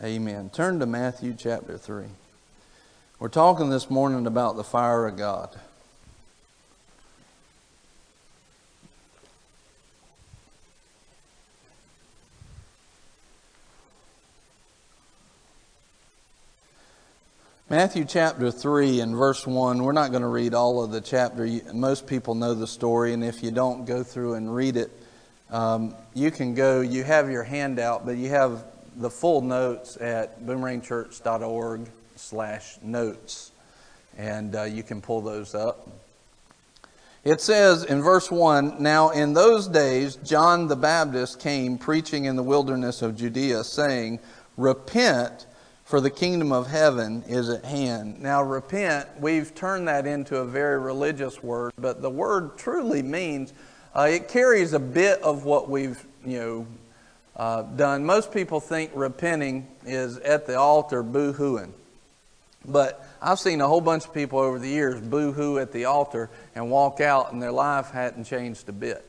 Amen. Turn to Matthew chapter 3. We're talking this morning about the fire of God. Matthew chapter 3 and verse 1, we're not going to read all of the chapter. Most people know the story, and if you don't go through and read it, um, you can go, you have your handout, but you have the full notes at boomerangchurch.org slash notes, and uh, you can pull those up. It says in verse 1 Now in those days, John the Baptist came preaching in the wilderness of Judea, saying, Repent for the kingdom of heaven is at hand. Now, repent, we've turned that into a very religious word, but the word truly means uh, it carries a bit of what we've, you know, uh, done. Most people think repenting is at the altar boo hooing. But I've seen a whole bunch of people over the years boo hoo at the altar and walk out, and their life hadn't changed a bit.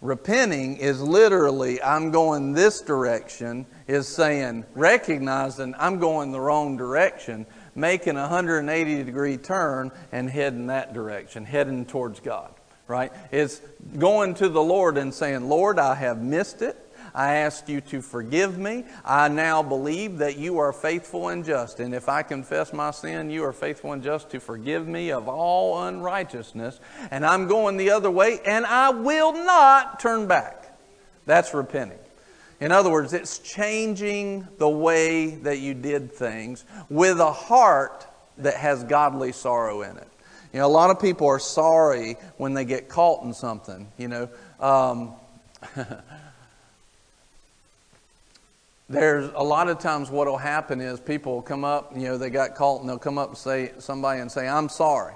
Repenting is literally, I'm going this direction, is saying, recognizing I'm going the wrong direction, making a 180 degree turn and heading that direction, heading towards God, right? It's going to the Lord and saying, Lord, I have missed it. I ask you to forgive me. I now believe that you are faithful and just. And if I confess my sin, you are faithful and just to forgive me of all unrighteousness. And I'm going the other way, and I will not turn back. That's repenting. In other words, it's changing the way that you did things with a heart that has godly sorrow in it. You know, a lot of people are sorry when they get caught in something. You know, um, there's a lot of times what will happen is people will come up, you know, they got caught and they'll come up and say somebody and say, I'm sorry.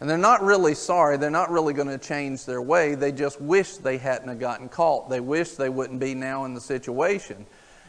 And they're not really sorry. They're not really going to change their way. They just wish they hadn't have gotten caught. They wish they wouldn't be now in the situation.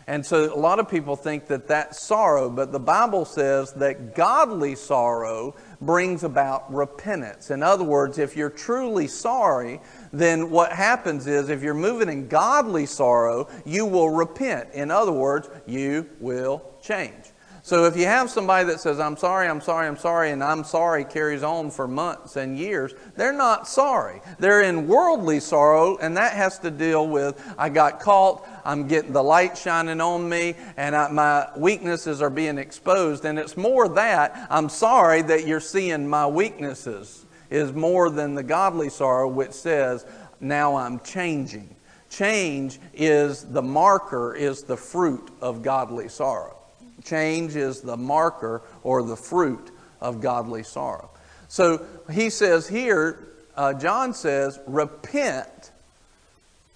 And so a lot of people think that that's sorrow, but the Bible says that godly sorrow brings about repentance. In other words, if you're truly sorry, then what happens is if you're moving in godly sorrow, you will repent. In other words, you will change. So if you have somebody that says, I'm sorry, I'm sorry, I'm sorry, and I'm sorry carries on for months and years, they're not sorry. They're in worldly sorrow, and that has to deal with, I got caught, I'm getting the light shining on me, and I, my weaknesses are being exposed. And it's more that, I'm sorry that you're seeing my weaknesses is more than the godly sorrow, which says, Now I'm changing. Change is the marker, is the fruit of godly sorrow. Change is the marker or the fruit of godly sorrow. So he says here, uh, John says, Repent,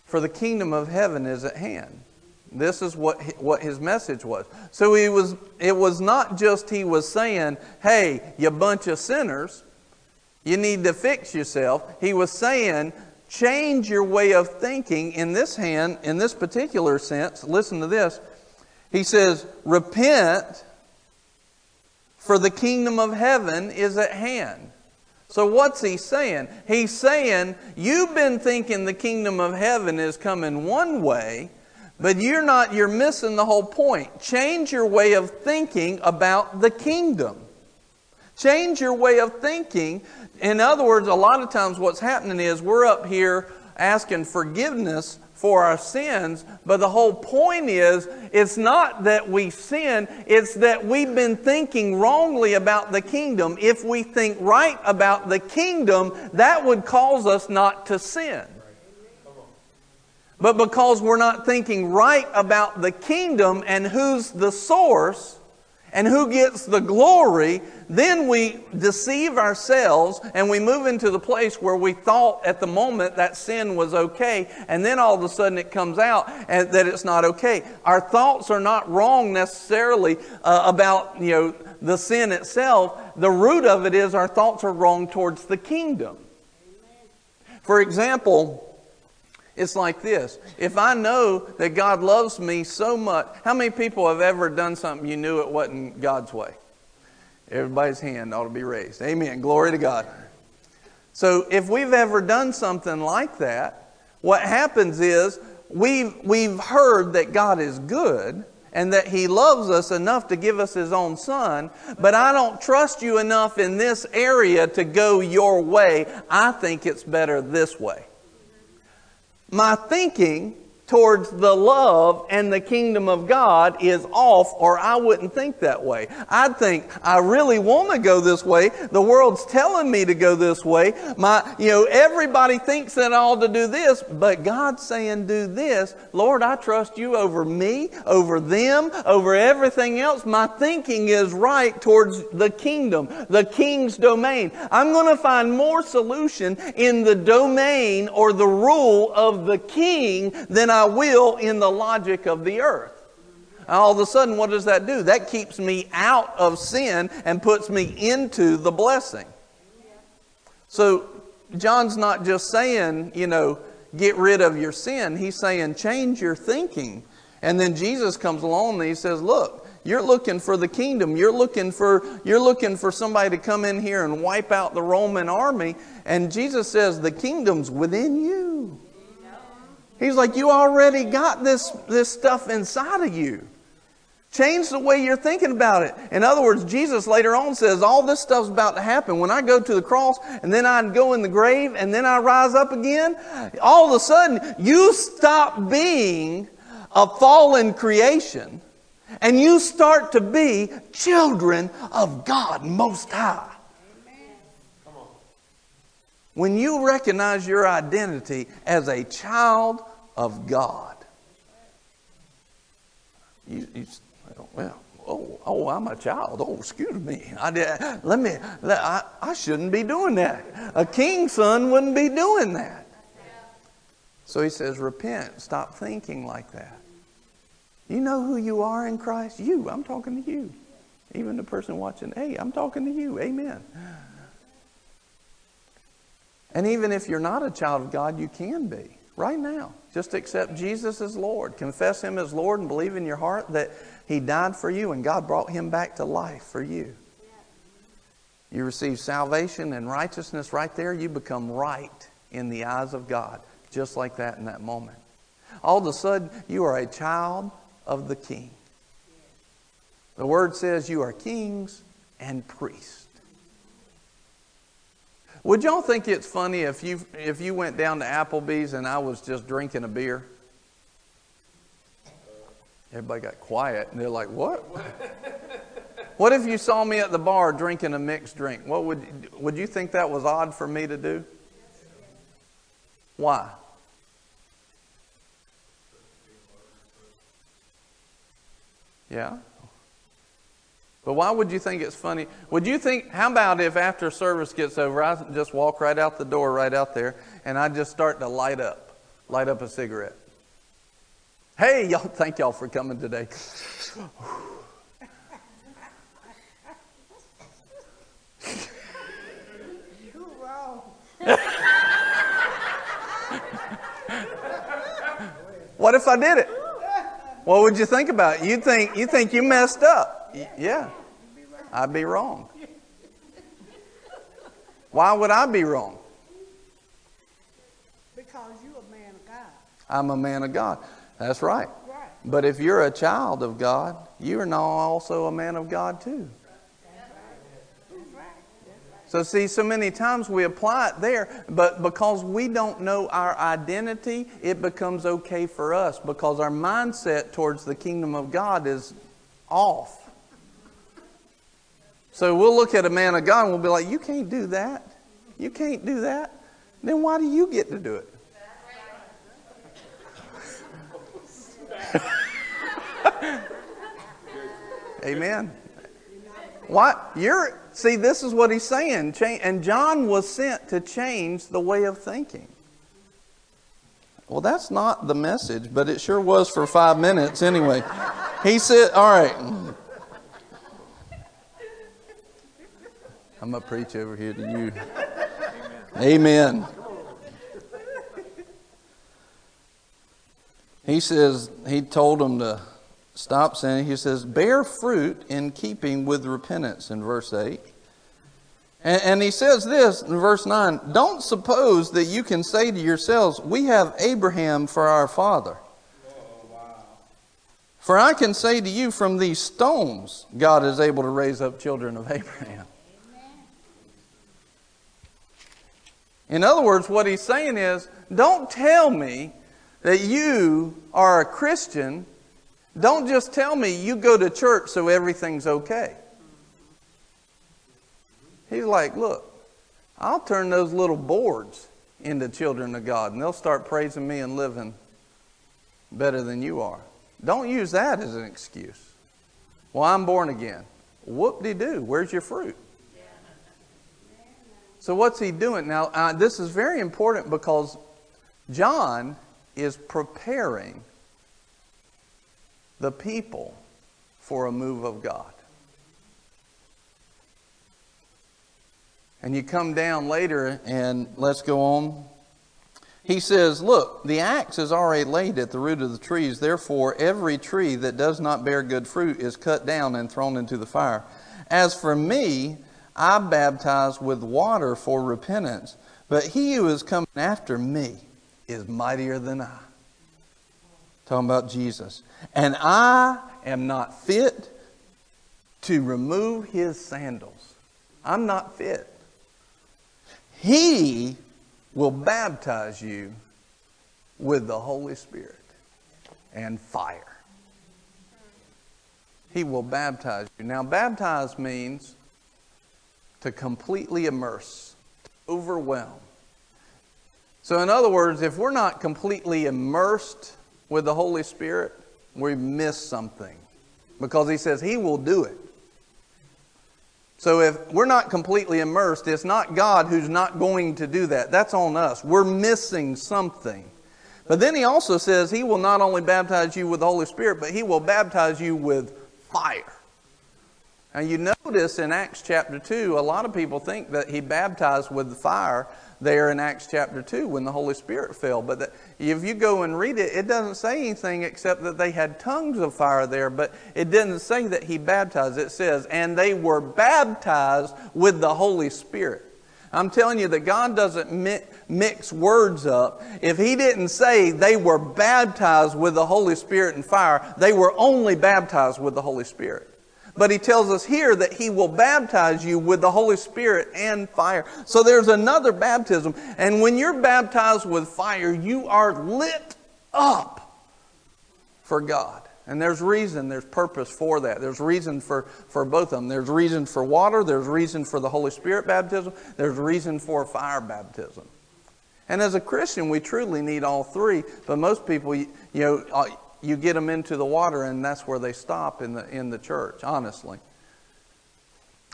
for the kingdom of heaven is at hand. This is what what his message was. So he was it was not just he was saying, "Hey, you bunch of sinners, you need to fix yourself. He was saying, change your way of thinking in this hand, in this particular sense. Listen to this. He says, repent, for the kingdom of heaven is at hand. So, what's he saying? He's saying, You've been thinking the kingdom of heaven is coming one way, but you're not, you're missing the whole point. Change your way of thinking about the kingdom. Change your way of thinking in other words, a lot of times what's happening is we're up here asking forgiveness for our sins, but the whole point is it's not that we sin, it's that we've been thinking wrongly about the kingdom. If we think right about the kingdom, that would cause us not to sin. But because we're not thinking right about the kingdom and who's the source, and who gets the glory, then we deceive ourselves and we move into the place where we thought at the moment that sin was okay, and then all of a sudden it comes out that it's not okay. Our thoughts are not wrong necessarily uh, about you know the sin itself. The root of it is our thoughts are wrong towards the kingdom. For example, it's like this. If I know that God loves me so much, how many people have ever done something you knew it wasn't God's way? Everybody's hand ought to be raised. Amen. Glory to God. So if we've ever done something like that, what happens is we've, we've heard that God is good, and that He loves us enough to give us His own Son, but I don't trust you enough in this area to go your way. I think it's better this way. My thinking towards the love and the kingdom of God is off, or I wouldn't think that way. I'd think, I really want to go this way. The world's telling me to go this way. My, you know, everybody thinks that I ought to do this, but God's saying do this. Lord, I trust you over me, over them, over everything else. My thinking is right towards the kingdom, the king's domain. I'm going to find more solution in the domain or the rule of the king than I will in the logic of the earth. All of a sudden, what does that do? That keeps me out of sin and puts me into the blessing. So, John's not just saying, you know, get rid of your sin. He's saying, change your thinking. And then Jesus comes along and he says, look, you're looking for the kingdom. You're looking for, you're looking for somebody to come in here and wipe out the Roman army. And Jesus says, the kingdom's within you. He's like, you already got this, this stuff inside of you. Change the way you're thinking about it. In other words, Jesus later on says, all this stuff's about to happen. When I go to the cross and then I go in the grave and then I rise up again, all of a sudden you stop being a fallen creation and you start to be children of God Most High. When you recognize your identity as a child of God, you, you well, oh, oh, I'm a child. Oh, excuse me. I did, let me. Let, I, I shouldn't be doing that. A king's son wouldn't be doing that. So he says, repent. Stop thinking like that. You know who you are in Christ? You. I'm talking to you. Even the person watching, hey, I'm talking to you. Amen. And even if you're not a child of God, you can be right now. Just accept Jesus as Lord. Confess Him as Lord and believe in your heart that He died for you and God brought Him back to life for you. You receive salvation and righteousness right there. You become right in the eyes of God, just like that in that moment. All of a sudden, you are a child of the King. The Word says you are kings and priests. Would y'all think it's funny if you if you went down to Applebee's and I was just drinking a beer? Everybody got quiet and they're like, "What?" what if you saw me at the bar drinking a mixed drink? What would would you think that was odd for me to do? Why? Yeah. But why would you think it's funny? Would you think, how about if after service gets over, I just walk right out the door right out there and I just start to light up, light up a cigarette? Hey, y'all, thank y'all for coming today. what if I did it? What would you think about it? You think you think you messed up. Yeah. I'd be wrong. Why would I be wrong? Because you're a man of God. I'm a man of God. That's right. Right. But if you're a child of God, you are now also a man of God too. So, see, so many times we apply it there, but because we don't know our identity, it becomes okay for us because our mindset towards the kingdom of God is off. So we'll look at a man of God and we'll be like, You can't do that. You can't do that. Then why do you get to do it? Amen. What? You're see, this is what he's saying. And John was sent to change the way of thinking. Well, that's not the message, but it sure was for five minutes anyway. He said, All right, I'm going to preach over here to you. Amen. Amen. He says, he told them to stop sinning. He says, bear fruit in keeping with repentance in verse 8. And, and he says this in verse 9 Don't suppose that you can say to yourselves, We have Abraham for our father. For I can say to you, from these stones, God is able to raise up children of Abraham. In other words, what he's saying is don't tell me that you are a Christian. Don't just tell me you go to church so everything's okay. He's like, look, I'll turn those little boards into children of God, and they'll start praising me and living better than you are. Don't use that as an excuse. Well, I'm born again. Whoop de doo. Where's your fruit? So, what's he doing? Now, uh, this is very important because John is preparing the people for a move of God. And you come down later, and let's go on. He says, Look, the axe is already laid at the root of the trees. Therefore, every tree that does not bear good fruit is cut down and thrown into the fire. As for me, I baptize with water for repentance, but he who is coming after me is mightier than I. Talking about Jesus. And I am not fit to remove his sandals. I'm not fit. He will baptize you with the Holy Spirit and fire. He will baptize you. Now, baptize means to completely immerse, to overwhelm. So, in other words, if we're not completely immersed with the Holy Spirit, we miss something. Because He says He will do it. So if we're not completely immersed, it's not God who's not going to do that. That's on us. We're missing something. But then he also says he will not only baptize you with the Holy Spirit, but he will baptize you with fire. Now you notice in Acts chapter 2, a lot of people think that he baptized with the fire there in Acts chapter 2 when the Holy Spirit fell. But if you go and read it, it doesn't say anything except that they had tongues of fire there, but it doesn't say that he baptized. It says, and they were baptized with the Holy Spirit. I'm telling you that God doesn't mix words up. If He didn't say they were baptized with the Holy Spirit and fire, they were only baptized with the Holy Spirit. But he tells us here that he will baptize you with the Holy Spirit and fire. So there's another baptism. And when you're baptized with fire, you are lit up for God. And there's reason, there's purpose for that. There's reason for, for both of them. There's reason for water, there's reason for the Holy Spirit baptism, there's reason for fire baptism. And as a Christian, we truly need all three, but most people, you know, uh, you get them into the water, and that's where they stop in the, in the church, honestly.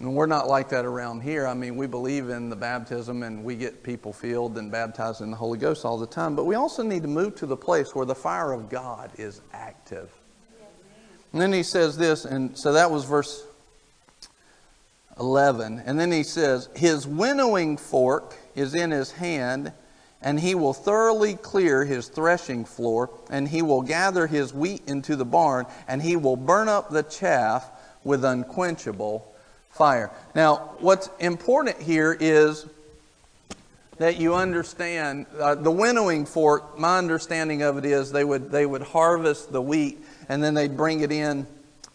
And we're not like that around here. I mean, we believe in the baptism and we get people filled and baptized in the Holy Ghost all the time. But we also need to move to the place where the fire of God is active. And then he says this, and so that was verse 11. And then he says, His winnowing fork is in his hand, and he will thoroughly clear his threshing floor, and he will gather his wheat into the barn, and he will burn up the chaff with unquenchable fire. Now, what's important here is that you understand uh, the winnowing fork. My understanding of it is they would they would harvest the wheat, and then they'd bring it in,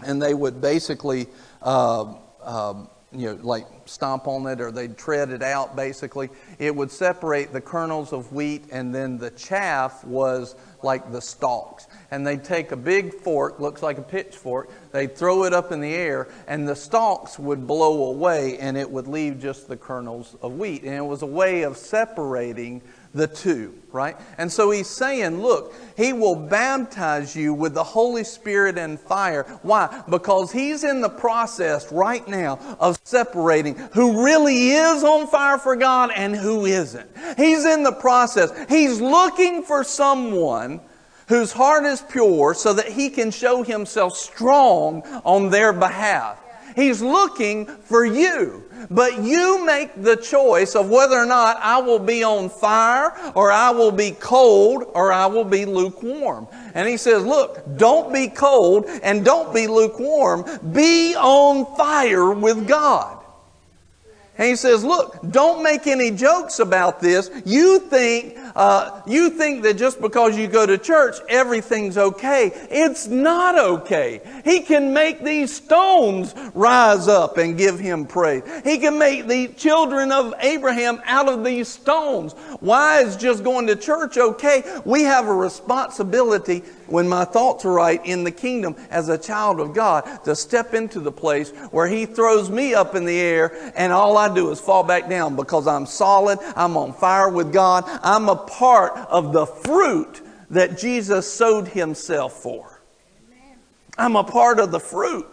and they would basically. Uh, uh, you know, like stomp on it or they'd tread it out basically. It would separate the kernels of wheat and then the chaff was like the stalks. And they'd take a big fork, looks like a pitchfork, they'd throw it up in the air and the stalks would blow away and it would leave just the kernels of wheat. And it was a way of separating the two, right? And so he's saying, look, he will baptize you with the Holy Spirit and fire. Why? Because he's in the process right now of separating who really is on fire for God and who isn't. He's in the process. He's looking for someone whose heart is pure so that he can show himself strong on their behalf. He's looking for you. But you make the choice of whether or not I will be on fire or I will be cold or I will be lukewarm. And he says, look, don't be cold and don't be lukewarm. Be on fire with God. And he says, look, don't make any jokes about this. You think uh, you think that just because you go to church, everything's okay. It's not okay. He can make these stones rise up and give him praise. He can make the children of Abraham out of these stones. Why is just going to church okay? We have a responsibility when my thoughts are right in the kingdom as a child of God to step into the place where He throws me up in the air and all I do is fall back down because I'm solid, I'm on fire with God, I'm a part of the fruit that Jesus sowed Himself for. I'm a part of the fruit.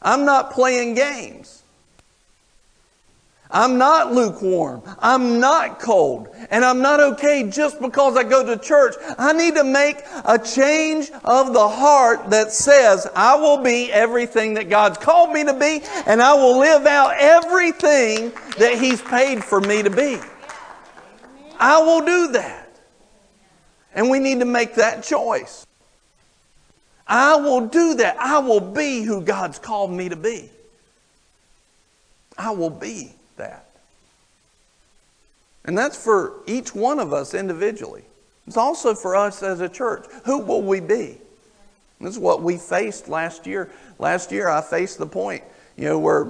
I'm not playing games. I'm not lukewarm. I'm not cold. And I'm not okay just because I go to church. I need to make a change of the heart that says, I will be everything that God's called me to be, and I will live out everything that He's paid for me to be. I will do that. And we need to make that choice. I will do that. I will be who God's called me to be. I will be that. And that's for each one of us individually. It's also for us as a church. Who will we be? This is what we faced last year. Last year, I faced the point, you know, where,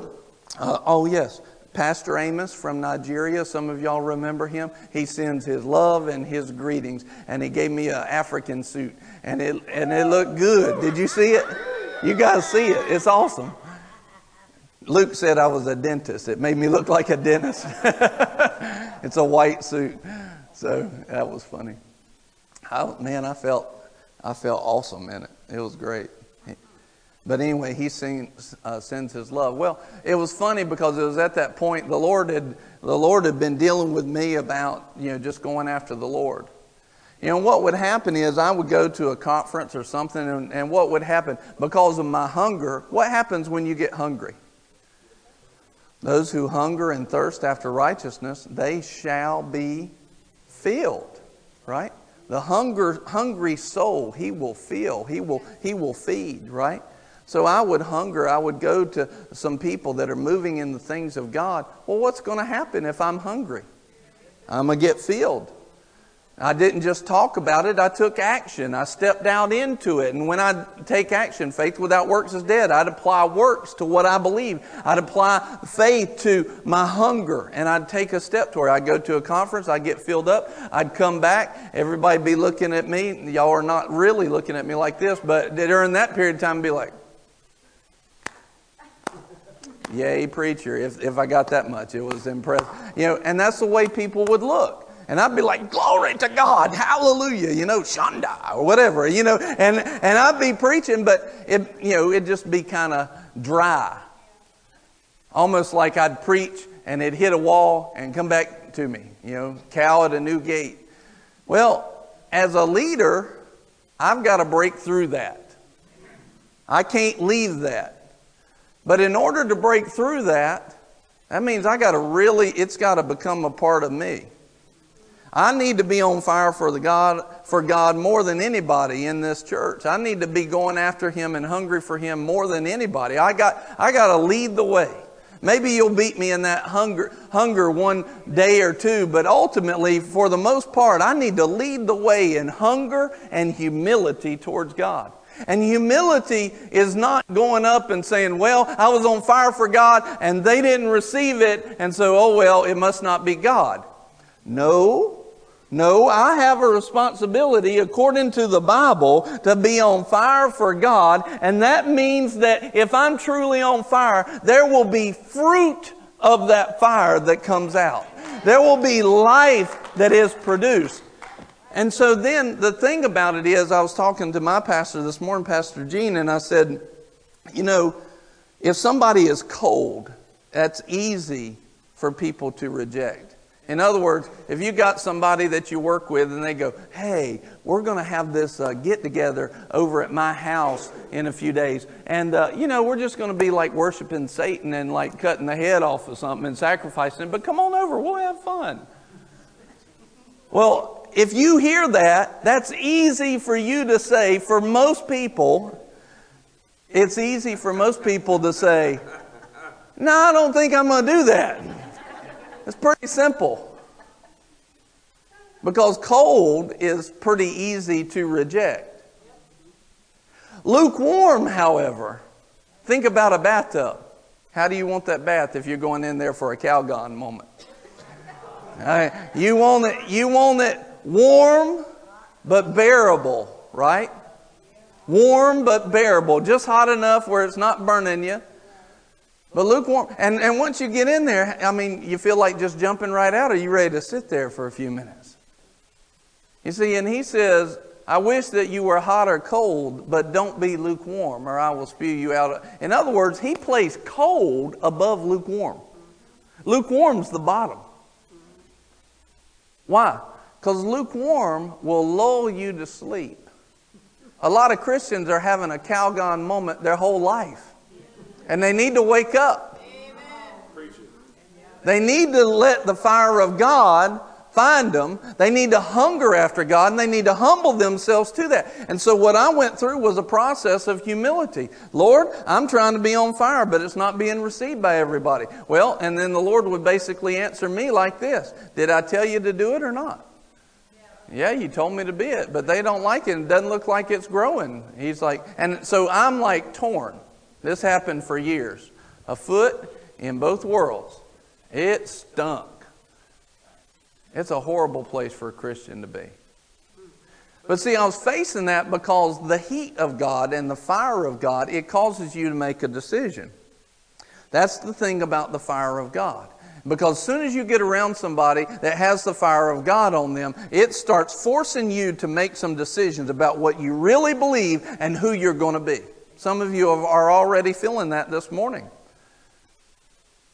uh, oh, yes, Pastor Amos from Nigeria, some of y'all remember him. He sends his love and his greetings, and he gave me an African suit, and it, and it looked good. Did you see it? You guys see it. It's awesome. Luke said I was a dentist. It made me look like a dentist. it's a white suit. So that was funny. I, man, I felt, I felt awesome in it. It was great. But anyway, he uh, sends his love. Well, it was funny because it was at that point the Lord had the Lord had been dealing with me about you know just going after the Lord. You know what would happen is I would go to a conference or something, and, and what would happen because of my hunger? What happens when you get hungry? Those who hunger and thirst after righteousness, they shall be filled. Right? The hunger, hungry soul, he will fill. He will, he will feed, right? So I would hunger. I would go to some people that are moving in the things of God. Well, what's going to happen if I'm hungry? I'm going to get filled. I didn't just talk about it, I took action. I stepped out into it. And when I take action, faith without works is dead. I'd apply works to what I believe. I'd apply faith to my hunger and I'd take a step toward it. I'd go to a conference, I'd get filled up, I'd come back, everybody be looking at me. Y'all are not really looking at me like this, but during that period of time, be like, Yay, preacher, if, if I got that much. It was impressive. You know, and that's the way people would look. And I'd be like, glory to God, hallelujah, you know, shanda or whatever, you know, and, and I'd be preaching, but it, you know, it'd just be kind of dry. Almost like I'd preach and it'd hit a wall and come back to me, you know, cow at a new gate. Well, as a leader, I've got to break through that. I can't leave that. But in order to break through that, that means I got to really, it's got to become a part of me. I need to be on fire for the God for God more than anybody in this church. I need to be going after him and hungry for him more than anybody. I got I got to lead the way. Maybe you'll beat me in that hunger hunger one day or two, but ultimately for the most part I need to lead the way in hunger and humility towards God. And humility is not going up and saying, well, I was on fire for God and they didn't receive it, and so, oh well, it must not be God. No, no, I have a responsibility according to the Bible to be on fire for God, and that means that if I'm truly on fire, there will be fruit of that fire that comes out. There will be life that is produced. And so then the thing about it is, I was talking to my pastor this morning, Pastor Gene, and I said, you know, if somebody is cold, that's easy for people to reject. In other words, if you got somebody that you work with and they go, hey, we're going to have this uh, get together over at my house in a few days. And, uh, you know, we're just going to be like worshiping Satan and like cutting the head off of something and sacrificing it. But come on over, we'll have fun. Well, if you hear that, that's easy for you to say. For most people, it's easy for most people to say, no, I don't think I'm going to do that. It's pretty simple. Because cold is pretty easy to reject. Lukewarm, however, think about a bathtub. How do you want that bath if you're going in there for a Calgon moment? You want it, you want it warm but bearable, right? Warm but bearable, just hot enough where it's not burning you. But lukewarm. And, and once you get in there, I mean, you feel like just jumping right out, or you ready to sit there for a few minutes? You see, and he says, I wish that you were hot or cold, but don't be lukewarm, or I will spew you out. In other words, he placed cold above lukewarm. Lukewarm's the bottom. Why? Because lukewarm will lull you to sleep. A lot of Christians are having a Calgon moment their whole life. And they need to wake up. They need to let the fire of God find them. They need to hunger after God and they need to humble themselves to that. And so what I went through was a process of humility. Lord, I'm trying to be on fire, but it's not being received by everybody. Well, and then the Lord would basically answer me like this Did I tell you to do it or not? Yeah, you told me to be it, but they don't like it. It doesn't look like it's growing. He's like, and so I'm like torn. This happened for years. A foot in both worlds. It stunk. It's a horrible place for a Christian to be. But see, I was facing that because the heat of God and the fire of God, it causes you to make a decision. That's the thing about the fire of God. Because as soon as you get around somebody that has the fire of God on them, it starts forcing you to make some decisions about what you really believe and who you're going to be. Some of you are already feeling that this morning.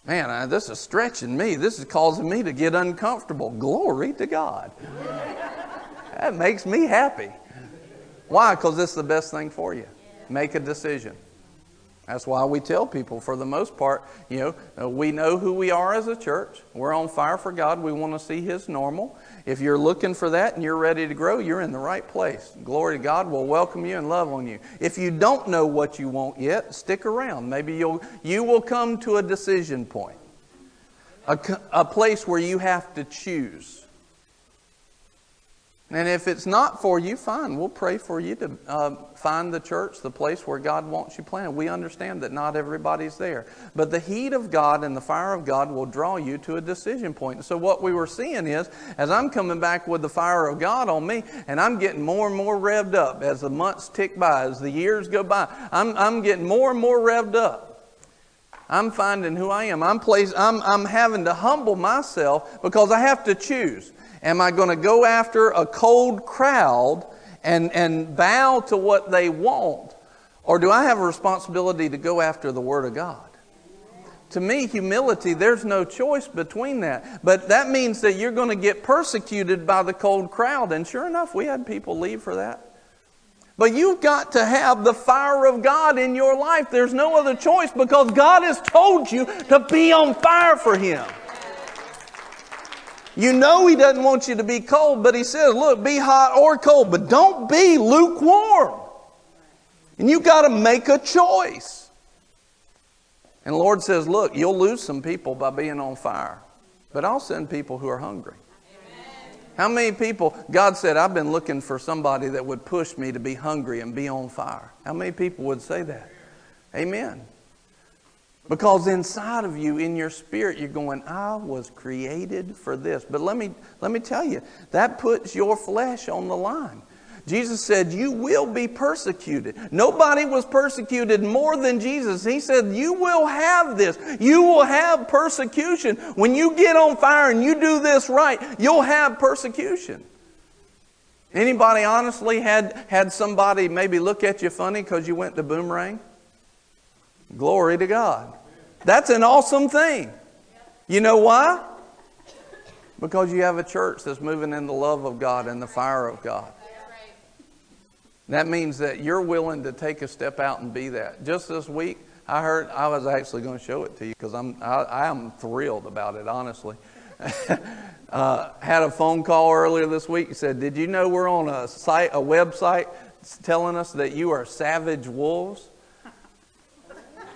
Man, I, this is stretching me. This is causing me to get uncomfortable. Glory to God. that makes me happy. Why? Because is the best thing for you. Make a decision. That's why we tell people, for the most part, you know, we know who we are as a church. We're on fire for God. We want to see His normal. If you're looking for that and you're ready to grow, you're in the right place. Glory to God will welcome you and love on you. If you don't know what you want yet, stick around. Maybe you'll, you will come to a decision point, a, a place where you have to choose. And if it's not for you, fine. We'll pray for you to uh, find the church, the place where God wants you planted. We understand that not everybody's there. But the heat of God and the fire of God will draw you to a decision point. So, what we were seeing is, as I'm coming back with the fire of God on me, and I'm getting more and more revved up as the months tick by, as the years go by, I'm, I'm getting more and more revved up. I'm finding who I am. I'm, placed, I'm, I'm having to humble myself because I have to choose. Am I going to go after a cold crowd and, and bow to what they want? Or do I have a responsibility to go after the Word of God? To me, humility, there's no choice between that. But that means that you're going to get persecuted by the cold crowd. And sure enough, we had people leave for that. But you've got to have the fire of God in your life. There's no other choice because God has told you to be on fire for Him. You know He doesn't want you to be cold, but He says, look, be hot or cold, but don't be lukewarm. And you've got to make a choice. And the Lord says, look, you'll lose some people by being on fire, but I'll send people who are hungry. How many people, God said, I've been looking for somebody that would push me to be hungry and be on fire. How many people would say that? Amen. Because inside of you, in your spirit, you're going, I was created for this. But let me, let me tell you, that puts your flesh on the line. Jesus said, You will be persecuted. Nobody was persecuted more than Jesus. He said, You will have this. You will have persecution. When you get on fire and you do this right, you'll have persecution. Anybody honestly had, had somebody maybe look at you funny because you went to boomerang? Glory to God. That's an awesome thing. You know why? Because you have a church that's moving in the love of God and the fire of God. That means that you're willing to take a step out and be that. Just this week, I heard I was actually going to show it to you because I'm I, I, am thrilled about it. Honestly, uh, had a phone call earlier this week. He said, "Did you know we're on a site, a website, telling us that you are savage wolves?"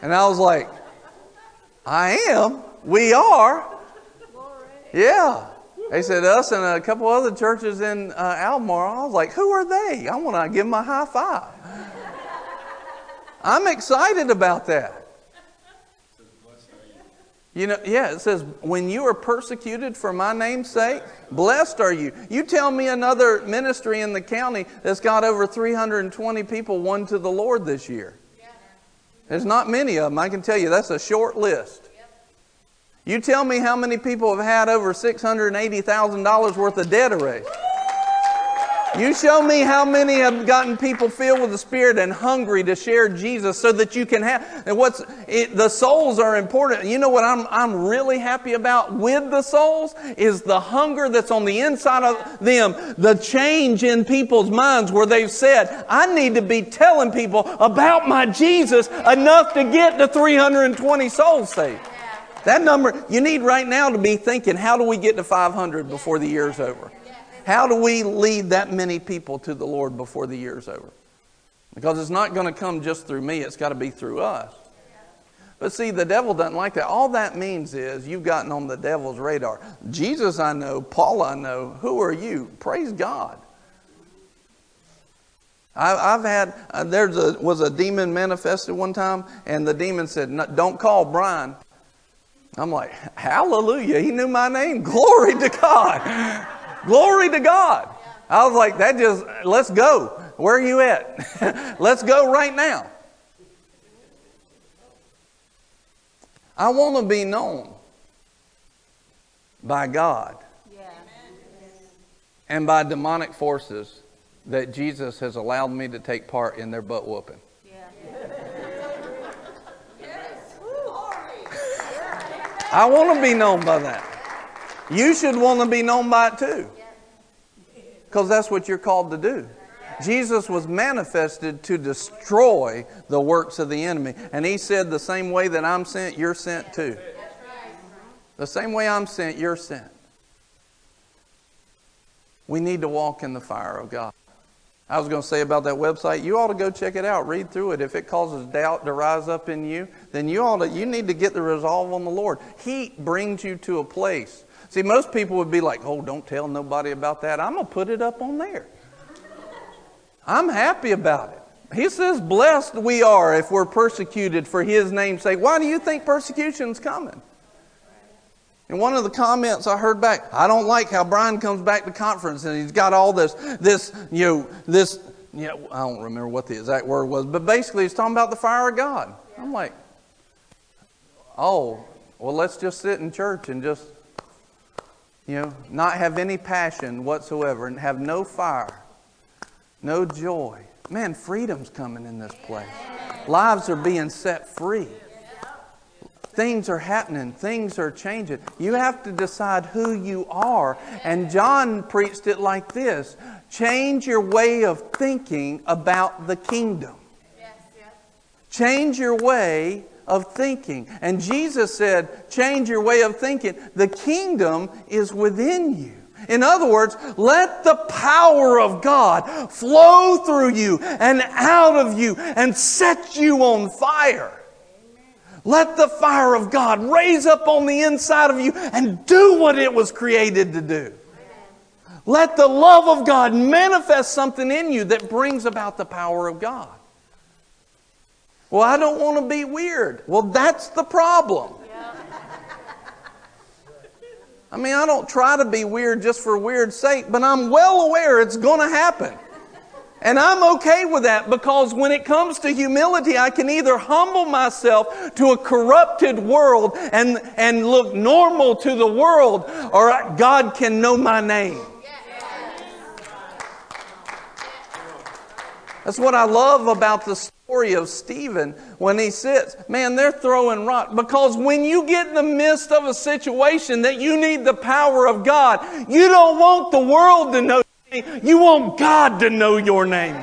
And I was like, I am. We are. Yeah. They said us and a couple other churches in uh, Albemarle. I was like, who are they? I want to give them a high five. I'm excited about that. You know, yeah, it says, when you are persecuted for my name's sake, blessed are you. You tell me another ministry in the county that's got over 320 people won to the Lord this year. There's not many of them. I can tell you that's a short list. You tell me how many people have had over $680,000 worth of debt erased. You show me how many have gotten people filled with the Spirit and hungry to share Jesus so that you can have. And what's it, the souls are important. You know what I'm, I'm really happy about with the souls is the hunger that's on the inside of them, the change in people's minds where they've said, I need to be telling people about my Jesus enough to get to 320 souls saved. That number, you need right now to be thinking, how do we get to 500 before the year's over? How do we lead that many people to the Lord before the year's over? Because it's not going to come just through me, it's got to be through us. But see, the devil doesn't like that. All that means is you've gotten on the devil's radar. Jesus, I know. Paul, I know. Who are you? Praise God. I, have had, uh, there was a demon manifested one time, and the demon said, Don't call Brian. I'm like, Hallelujah. He knew my name. Glory to God. Glory to God. I was like, that just, let's go. Where are you at? let's go right now. I want to be known by God and by demonic forces that Jesus has allowed me to take part in their butt whooping. I want to be known by that. You should want to be known by it too. Because that's what you're called to do. Jesus was manifested to destroy the works of the enemy. And he said, The same way that I'm sent, you're sent too. The same way I'm sent, you're sent. We need to walk in the fire of God. I was going to say about that website, you ought to go check it out, read through it. If it causes doubt to rise up in you, then you ought to, you need to get the resolve on the Lord. He brings you to a place See, most people would be like, oh, don't tell nobody about that. I'm going to put it up on there. I'm happy about it. He says, blessed we are if we're persecuted for his name's sake. Why do you think persecution's coming? And one of the comments I heard back, I don't like how Brian comes back to conference and he's got all this, this, you know, this, you know, I don't remember what the exact word was, but basically he's talking about the fire of God. I'm like, oh, well, let's just sit in church and just you know, not have any passion whatsoever and have no fire, no joy. Man, freedom's coming in this place. Lives are being set free. Things are happening. Things are changing. You have to decide who you are. And John preached it like this change your way of thinking about the kingdom. Change your way of thinking. And Jesus said, change your way of thinking. The kingdom is within you. In other words, let the power of God flow through you and out of you and set you on fire. Let the fire of God raise up on the inside of you and do what it was created to do. Let the love of God manifest something in you that brings about the power of God. Well, I don't want to be weird. Well, that's the problem. I mean, I don't try to be weird just for weird's sake, but I'm well aware it's going to happen. And I'm okay with that because when it comes to humility, I can either humble myself to a corrupted world and, and look normal to the world, or God can know my name. That's what I love about the story of Stephen when he sits. Man, they're throwing rock because when you get in the midst of a situation that you need the power of God, you don't want the world to know. You want God to know your name.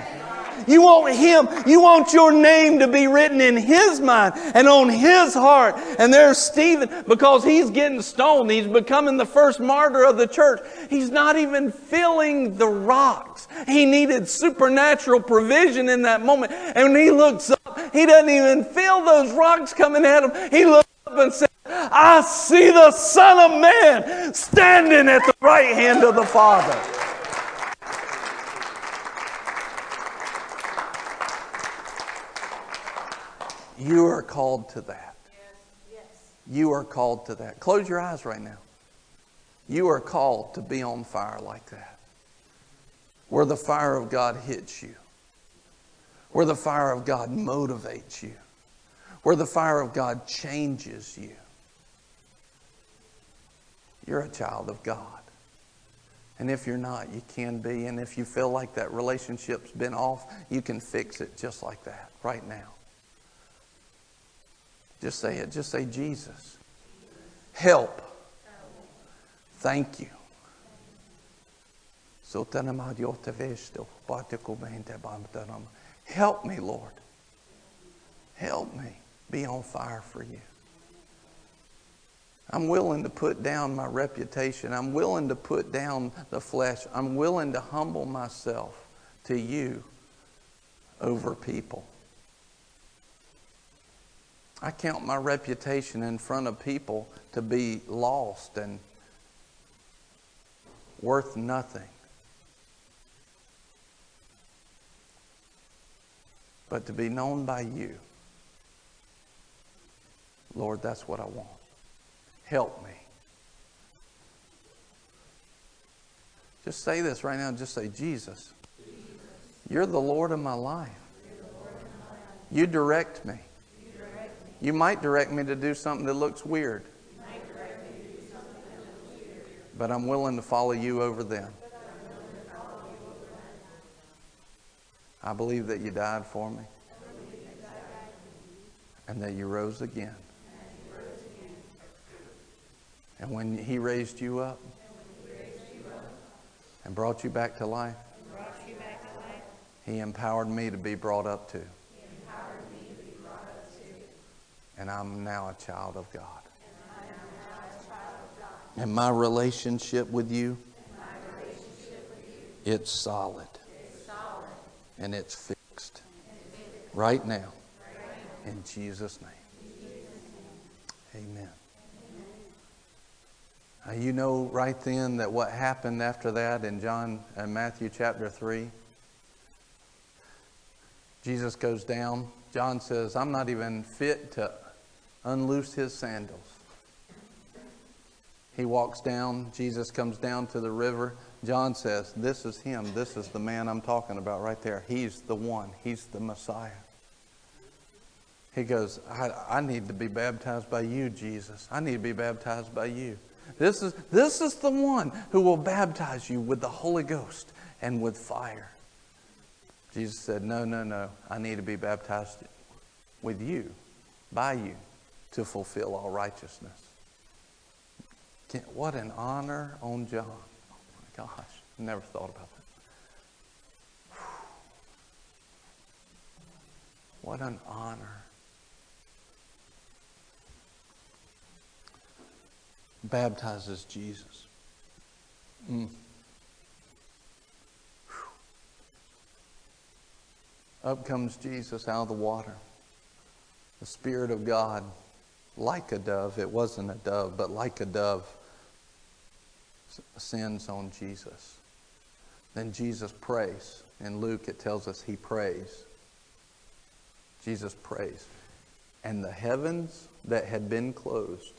You want Him. You want your name to be written in His mind and on His heart. And there's Stephen because he's getting stoned. He's becoming the first martyr of the church. He's not even feeling the rocks. He needed supernatural provision in that moment. And when he looks up, he doesn't even feel those rocks coming at him. He looks up and says, I see the Son of Man standing at the right hand of the Father. You are called to that. You are called to that. Close your eyes right now. You are called to be on fire like that. Where the fire of God hits you, where the fire of God motivates you, where the fire of God changes you. You're a child of God. And if you're not, you can be. And if you feel like that relationship's been off, you can fix it just like that right now. Just say it. Just say, Jesus, help. Thank you. Help me, Lord. Help me be on fire for you. I'm willing to put down my reputation. I'm willing to put down the flesh. I'm willing to humble myself to you over people. I count my reputation in front of people to be lost and worth nothing. But to be known by you, Lord, that's what I want. Help me. Just say this right now. Just say, Jesus, you're the Lord of my life. You direct me. You might direct me to do something that looks weird. But I'm willing to follow you over them. I believe that you died for me. And that you rose again. And when he raised you up and brought you back to life, he empowered me to be brought up to. And I'm now a child of God. And my relationship with you, it's solid. And it's fixed. Right now. In Jesus' name. Amen. Now, you know right then that what happened after that in John and Matthew chapter 3. Jesus goes down. John says, I'm not even fit to unloose his sandals. He walks down. Jesus comes down to the river. John says, This is him. This is the man I'm talking about right there. He's the one. He's the Messiah. He goes, I, I need to be baptized by you, Jesus. I need to be baptized by you. This is, this is the one who will baptize you with the Holy Ghost and with fire. Jesus said, No, no, no. I need to be baptized with you, by you to fulfill all righteousness. What an honor on John. Oh my gosh, never thought about that. What an honor. Baptizes Jesus. Mm. Up comes Jesus out of the water. The Spirit of God like a dove. It wasn't a dove, but like a dove sends on Jesus. Then Jesus prays. In Luke, it tells us he prays. Jesus prays. And the heavens that had been closed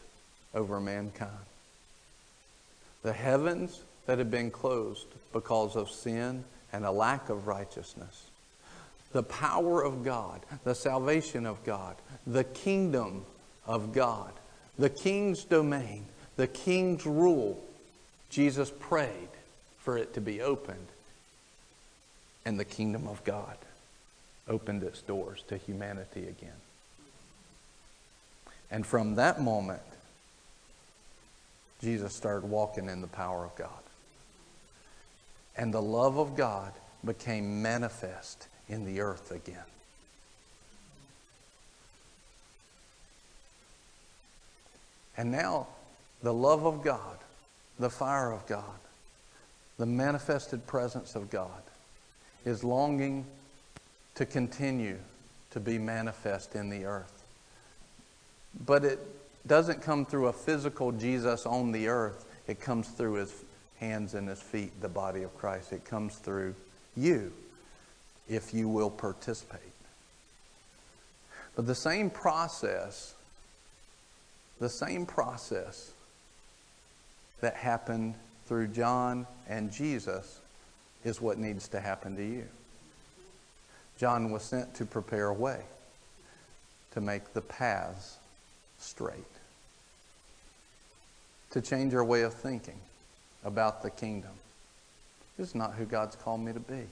over mankind, the heavens that had been closed because of sin and a lack of righteousness, the power of God, the salvation of God, the kingdom of God, the king's domain, the king's rule. Jesus prayed for it to be opened, and the kingdom of God opened its doors to humanity again. And from that moment, Jesus started walking in the power of God. And the love of God became manifest in the earth again. And now, the love of God, the fire of God, the manifested presence of God is longing to continue to be manifest in the earth. But it doesn't come through a physical Jesus on the earth. It comes through his hands and his feet, the body of Christ. It comes through you if you will participate. But the same process, the same process that happened through John and Jesus is what needs to happen to you. John was sent to prepare a way to make the paths straight, to change our way of thinking about the kingdom. This is not who God's called me to be.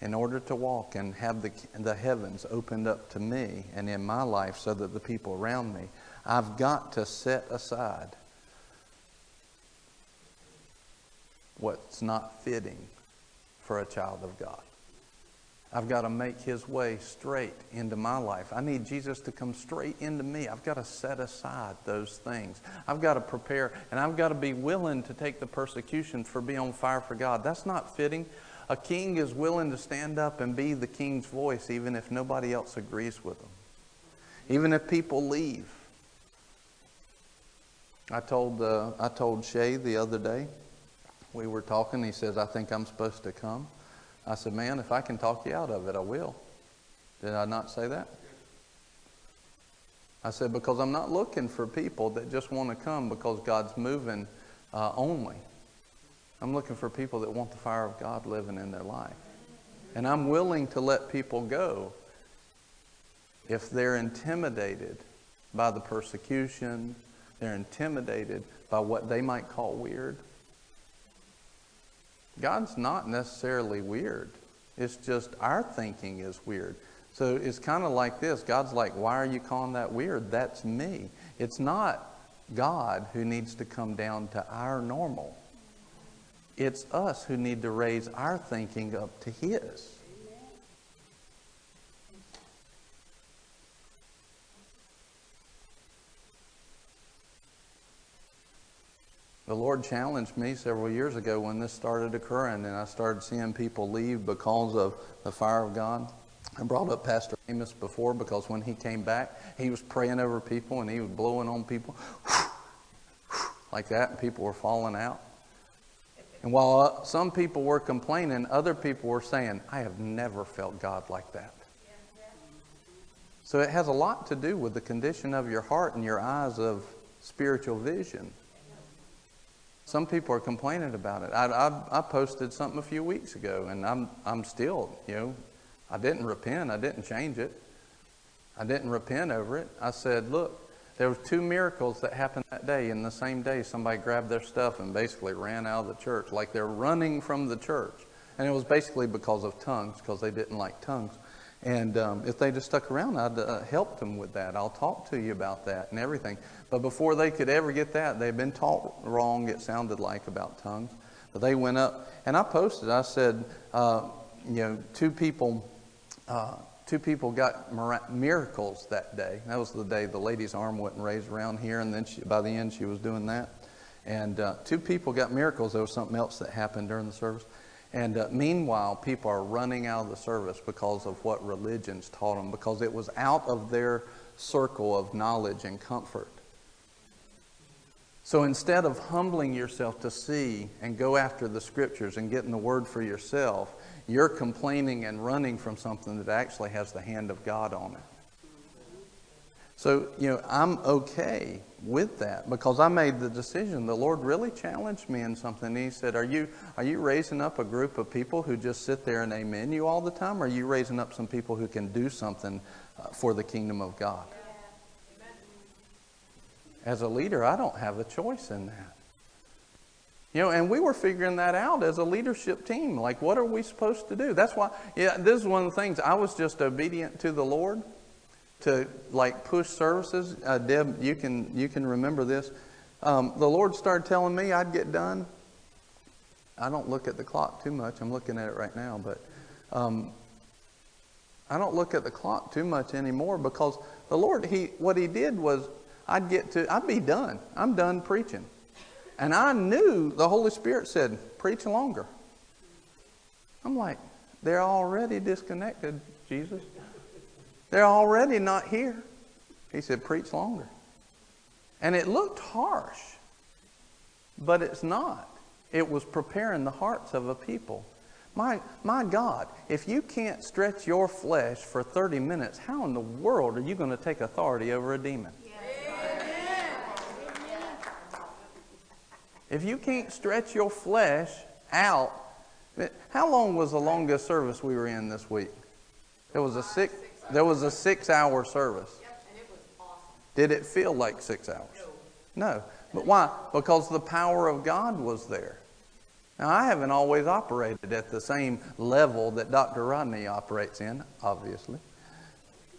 In order to walk and have the, the heavens opened up to me and in my life so that the people around me, I've got to set aside what's not fitting for a child of God. I've got to make his way straight into my life. I need Jesus to come straight into me. I've got to set aside those things. I've got to prepare, and I've got to be willing to take the persecution for being on fire for God. That's not fitting. A king is willing to stand up and be the king's voice even if nobody else agrees with him, even if people leave. I told, uh, I told Shay the other day, we were talking, he says, I think I'm supposed to come. I said, Man, if I can talk you out of it, I will. Did I not say that? I said, Because I'm not looking for people that just want to come because God's moving uh, only. I'm looking for people that want the fire of God living in their life. And I'm willing to let people go if they're intimidated by the persecution, they're intimidated by what they might call weird. God's not necessarily weird. It's just our thinking is weird. So it's kind of like this God's like, why are you calling that weird? That's me. It's not God who needs to come down to our normal, it's us who need to raise our thinking up to His. The Lord challenged me several years ago when this started occurring, and I started seeing people leave because of the fire of God. I brought up Pastor Amos before because when he came back, he was praying over people and he was blowing on people like that, and people were falling out. And while uh, some people were complaining, other people were saying, I have never felt God like that. So it has a lot to do with the condition of your heart and your eyes of spiritual vision. Some people are complaining about it. I, I, I, posted something a few weeks ago, and I'm, I'm still, you know, I didn't repent. I didn't change it. I didn't repent over it. I said, look, there were two miracles that happened that day. In the same day, somebody grabbed their stuff and basically ran out of the church, like they're running from the church. And it was basically because of tongues, because they didn't like tongues. And um, if they just stuck around, I'd uh, helped them with that. I'll talk to you about that and everything. But before they could ever get that, they'd been taught wrong, it sounded like, about tongues. But they went up, and I posted, I said, uh, you know, two people. Uh, two people got miracles that day. That was the day the lady's arm wasn't raised around here, and then she, by the end she was doing that. And uh, two people got miracles. There was something else that happened during the service. And uh, meanwhile, people are running out of the service because of what religions taught them, because it was out of their circle of knowledge and comfort. So instead of humbling yourself to see and go after the scriptures and getting the word for yourself, you're complaining and running from something that actually has the hand of God on it. So, you know, I'm okay with that because I made the decision. The Lord really challenged me in something. He said, Are you, are you raising up a group of people who just sit there and amen you all the time? Or are you raising up some people who can do something uh, for the kingdom of God? As a leader, I don't have a choice in that. You know, and we were figuring that out as a leadership team. Like, what are we supposed to do? That's why, yeah, this is one of the things. I was just obedient to the Lord to like push services. Uh, Deb, you can you can remember this. Um, the Lord started telling me I'd get done. I don't look at the clock too much. I'm looking at it right now, but um, I don't look at the clock too much anymore because the Lord, He what He did was I'd get to I'd be done. I'm done preaching, and I knew the Holy Spirit said preach longer. I'm like, they're already disconnected, Jesus. They're already not here. He said, Preach longer. And it looked harsh, but it's not. It was preparing the hearts of a people. My, my God, if you can't stretch your flesh for 30 minutes, how in the world are you going to take authority over a demon? If you can't stretch your flesh out, how long was the longest service we were in this week? It was a six. There was a six-hour service. Did it feel like six hours? No. But why? Because the power of God was there. Now, I haven't always operated at the same level that Dr. Rodney operates in, obviously.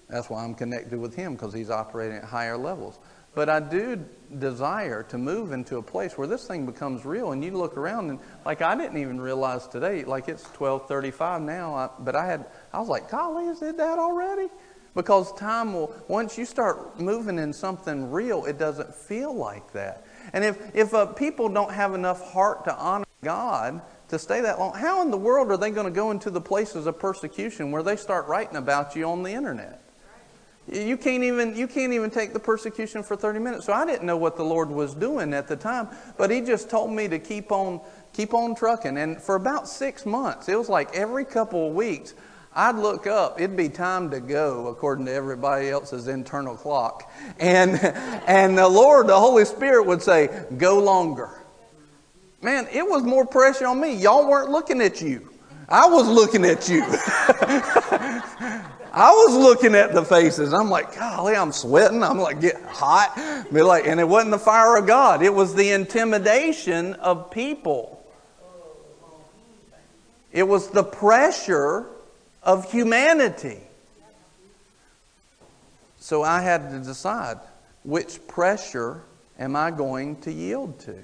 That's why I'm connected with him, because he's operating at higher levels. But I do desire to move into a place where this thing becomes real. And you look around and like I didn't even realize today, like it's 12:35 now. I, but I had, I was like, golly, is it that already? Because time will, once you start moving in something real, it doesn't feel like that. And if if uh, people don't have enough heart to honor God to stay that long, how in the world are they going to go into the places of persecution where they start writing about you on the internet? You can't even you can't even take the persecution for 30 minutes. So I didn't know what the Lord was doing at the time, but he just told me to keep on keep on trucking. And for about 6 months, it was like every couple of weeks I'd look up, it'd be time to go according to everybody else's internal clock. And and the Lord, the Holy Spirit would say, "Go longer." Man, it was more pressure on me. Y'all weren't looking at you. I was looking at you. I was looking at the faces. I'm like, golly, I'm sweating. I'm like, get hot. Be like, and it wasn't the fire of God. It was the intimidation of people. It was the pressure of humanity. So I had to decide which pressure am I going to yield to?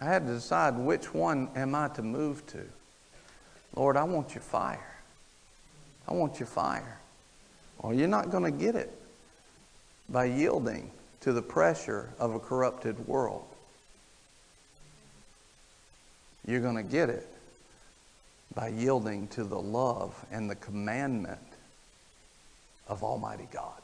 I had to decide which one am I to move to. Lord, I want your fire. I want your fire. Well, you're not going to get it by yielding to the pressure of a corrupted world. You're going to get it by yielding to the love and the commandment of Almighty God.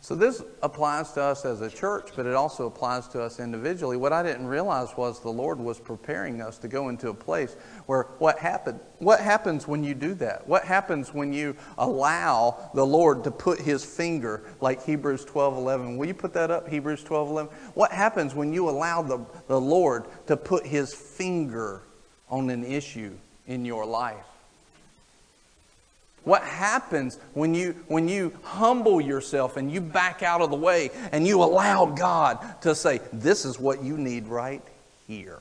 So this applies to us as a church, but it also applies to us individually. What I didn't realize was the Lord was preparing us to go into a place where what happened what happens when you do that? What happens when you allow the Lord to put his finger like Hebrews 12:11? Will you put that up Hebrews 12:11? What happens when you allow the, the Lord to put his finger on an issue in your life? What happens when you, when you humble yourself and you back out of the way and you allow God to say, This is what you need right here?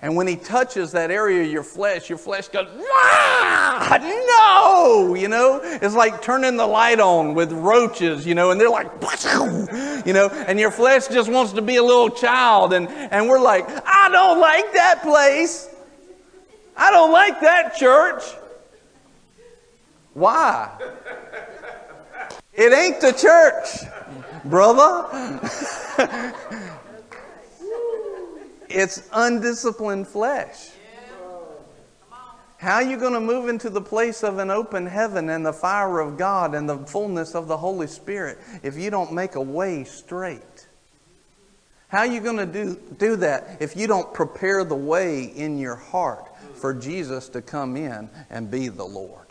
And when He touches that area of your flesh, your flesh goes, no! You know, it's like turning the light on with roaches, you know, and they're like, you know, and your flesh just wants to be a little child. And, and we're like, I don't like that place. I don't like that church. Why? It ain't the church, brother. it's undisciplined flesh. How are you going to move into the place of an open heaven and the fire of God and the fullness of the Holy Spirit if you don't make a way straight? How are you going to do, do that if you don't prepare the way in your heart for Jesus to come in and be the Lord?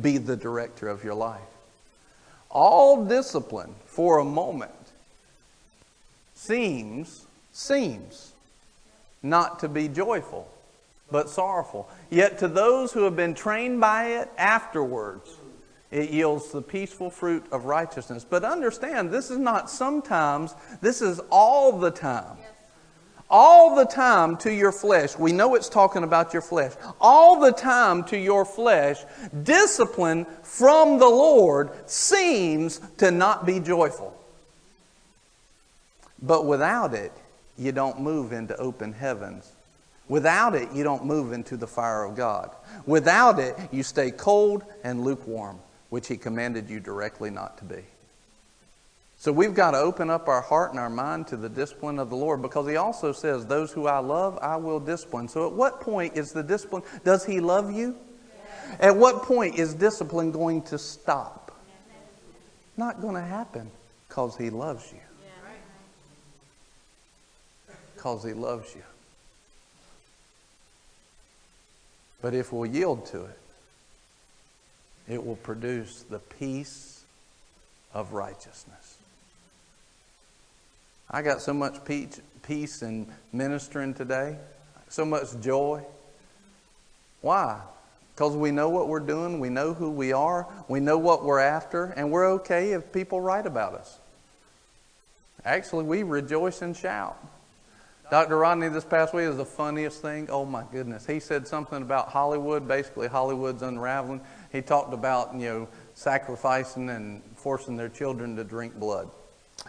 Be the director of your life. All discipline for a moment seems, seems not to be joyful, but sorrowful. Yet to those who have been trained by it afterwards, it yields the peaceful fruit of righteousness. But understand, this is not sometimes, this is all the time all the time to your flesh. We know it's talking about your flesh. All the time to your flesh, discipline from the Lord seems to not be joyful. But without it, you don't move into open heavens. Without it, you don't move into the fire of God. Without it, you stay cold and lukewarm, which He commanded you directly not to be. So we've got to open up our heart and our mind to the discipline of the Lord because He also says, Those who I love, I will discipline. So at what point is the discipline? Does He love you? At what point is discipline going to stop? Not going to happen because He loves you. Because He loves you. But if we'll yield to it, it will produce the peace of righteousness. I got so much peace in ministering today, so much joy. Why? Because we know what we're doing, we know who we are, we know what we're after, and we're okay if people write about us. Actually, we rejoice and shout. Dr. Rodney this past week is the funniest thing. Oh my goodness. He said something about Hollywood, basically Hollywood's unraveling. He talked about, you know, sacrificing and forcing their children to drink blood.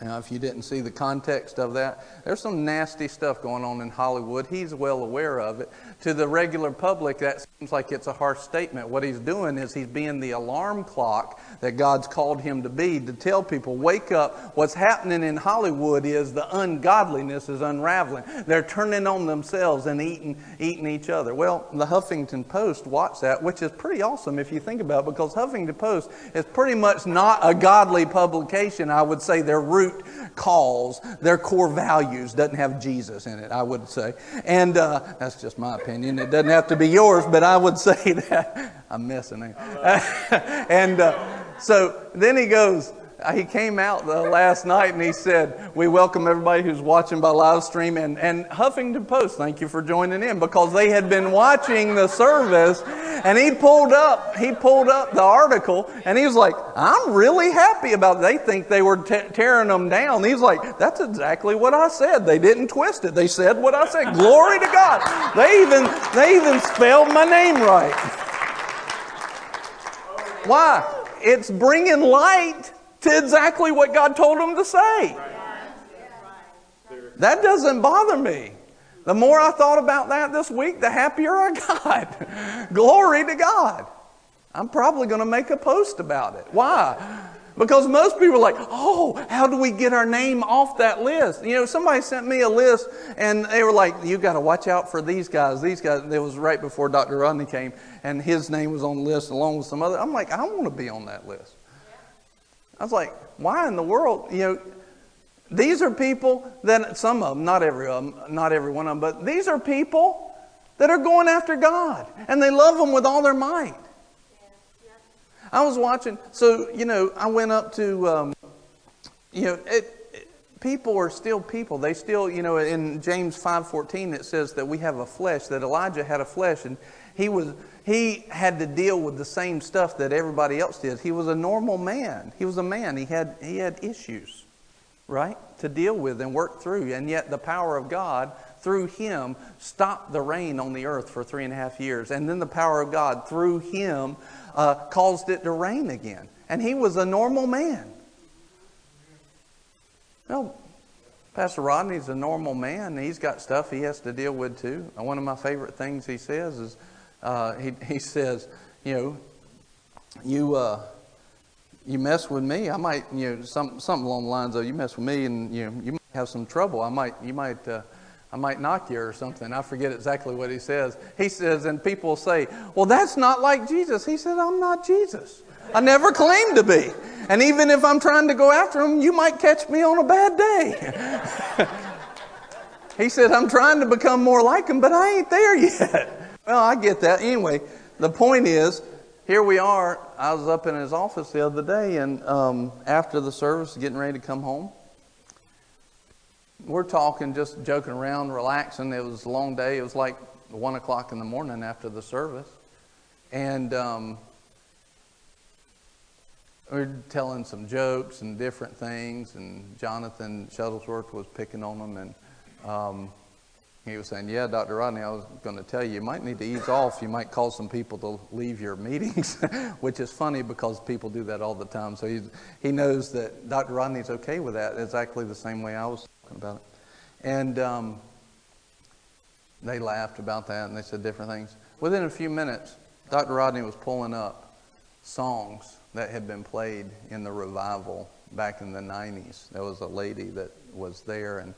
Now, if you didn't see the context of that, there's some nasty stuff going on in Hollywood. He's well aware of it. To the regular public, that seems like it's a harsh statement. What he's doing is he's being the alarm clock that God's called him to be to tell people, wake up. What's happening in Hollywood is the ungodliness is unraveling. They're turning on themselves and eating, eating each other. Well, the Huffington Post watched that, which is pretty awesome if you think about it, because Huffington Post is pretty much not a godly publication. I would say their root cause, their core values doesn't have Jesus in it, I would say. And uh, that's just my opinion. It doesn't have to be yours, but I would say that. I'm messing. and uh, so then he goes, Uh, he came out the last night and he said, We welcome everybody who's watching by live stream. And, and Huffington Post, thank you for joining in because they had been watching the service and he pulled up, he pulled up the article and he was like, I'm really happy about it. They think they were tearing them down. He was like, That's exactly what I said. They didn't twist it. They said what I said. Glory to God. They even, they even spelled my name right. Why? It's bringing light exactly what God told him to say. That doesn't bother me. The more I thought about that this week, the happier I got. Glory to God. I'm probably going to make a post about it. Why? Because most people are like, oh, how do we get our name off that list? You know, somebody sent me a list and they were like, you got to watch out for these guys. These guys, it was right before Dr. Rodney came and his name was on the list along with some other. I'm like, I want to be on that list. I was like, why in the world? You know, these are people that some of them, not every of them, not every one of them, but these are people that are going after God and they love Him with all their might. I was watching, so you know, I went up to, um, you know, it, people are still people. They still, you know, in James five fourteen it says that we have a flesh. That Elijah had a flesh, and he was he had to deal with the same stuff that everybody else did. He was a normal man. He was a man. He had, he had issues, right, to deal with and work through. And yet the power of God through him stopped the rain on the earth for three and a half years. And then the power of God through him uh, caused it to rain again. And he was a normal man. Well, Pastor Rodney's a normal man. He's got stuff he has to deal with too. One of my favorite things he says is, uh, he, he says, you know, you, uh, you mess with me, I might, you know, some, something along the lines of, you mess with me and, you know, you might have some trouble. I might, you might, uh, I might knock you or something. I forget exactly what he says. He says, and people say, well, that's not like Jesus. He said, I'm not Jesus. I never claimed to be. And even if I'm trying to go after him, you might catch me on a bad day. he said, I'm trying to become more like him, but I ain't there yet. Well, I get that. Anyway, the point is, here we are. I was up in his office the other day, and um, after the service, getting ready to come home. We're talking, just joking around, relaxing. It was a long day. It was like one o'clock in the morning after the service, and um, we are telling some jokes and different things. And Jonathan Shuttlesworth was picking on them, and um, he was saying, Yeah, Dr. Rodney, I was going to tell you, you might need to ease off. You might cause some people to leave your meetings, which is funny because people do that all the time. So he, he knows that Dr. Rodney's okay with that exactly the same way I was talking about it. And um, they laughed about that and they said different things. Within a few minutes, Dr. Rodney was pulling up songs that had been played in the revival back in the 90s. There was a lady that was there and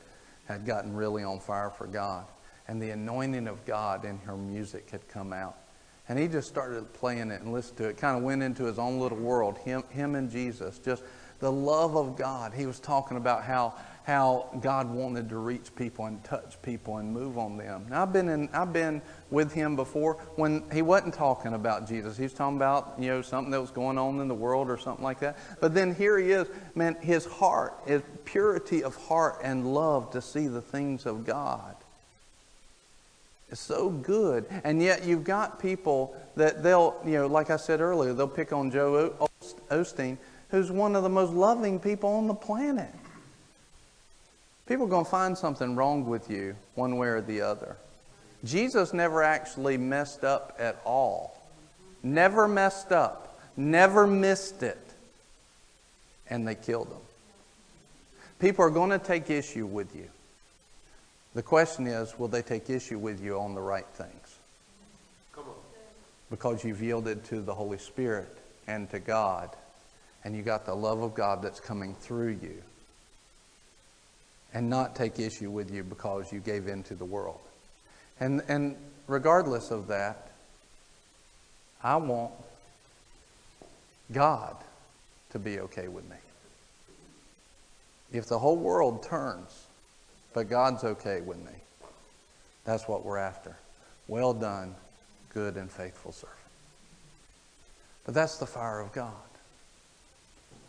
had gotten really on fire for God. And the anointing of God in her music had come out. And he just started playing it and listened to it. Kind of went into his own little world, him, him and Jesus. Just the love of God. He was talking about how, how God wanted to reach people and touch people and move on them. Now, I've been, in, I've been with him before when he wasn't talking about Jesus. He was talking about, you know, something that was going on in the world or something like that. But then here he is, man, his heart, his purity of heart and love to see the things of God. It's so good. And yet you've got people that they'll, you know, like I said earlier, they'll pick on Joel Osteen, who's one of the most loving people on the planet. People are going to find something wrong with you one way or the other. Jesus never actually messed up at all. Never messed up. Never missed it. And they killed him. People are going to take issue with you. The question is, will they take issue with you on the right things? Come on. Because you've yielded to the Holy Spirit and to God, and you got the love of God that's coming through you. And not take issue with you because you gave in to the world. And, and regardless of that, I want God to be okay with me. If the whole world turns but God's okay with me. That's what we're after. Well done, good and faithful servant. But that's the fire of God.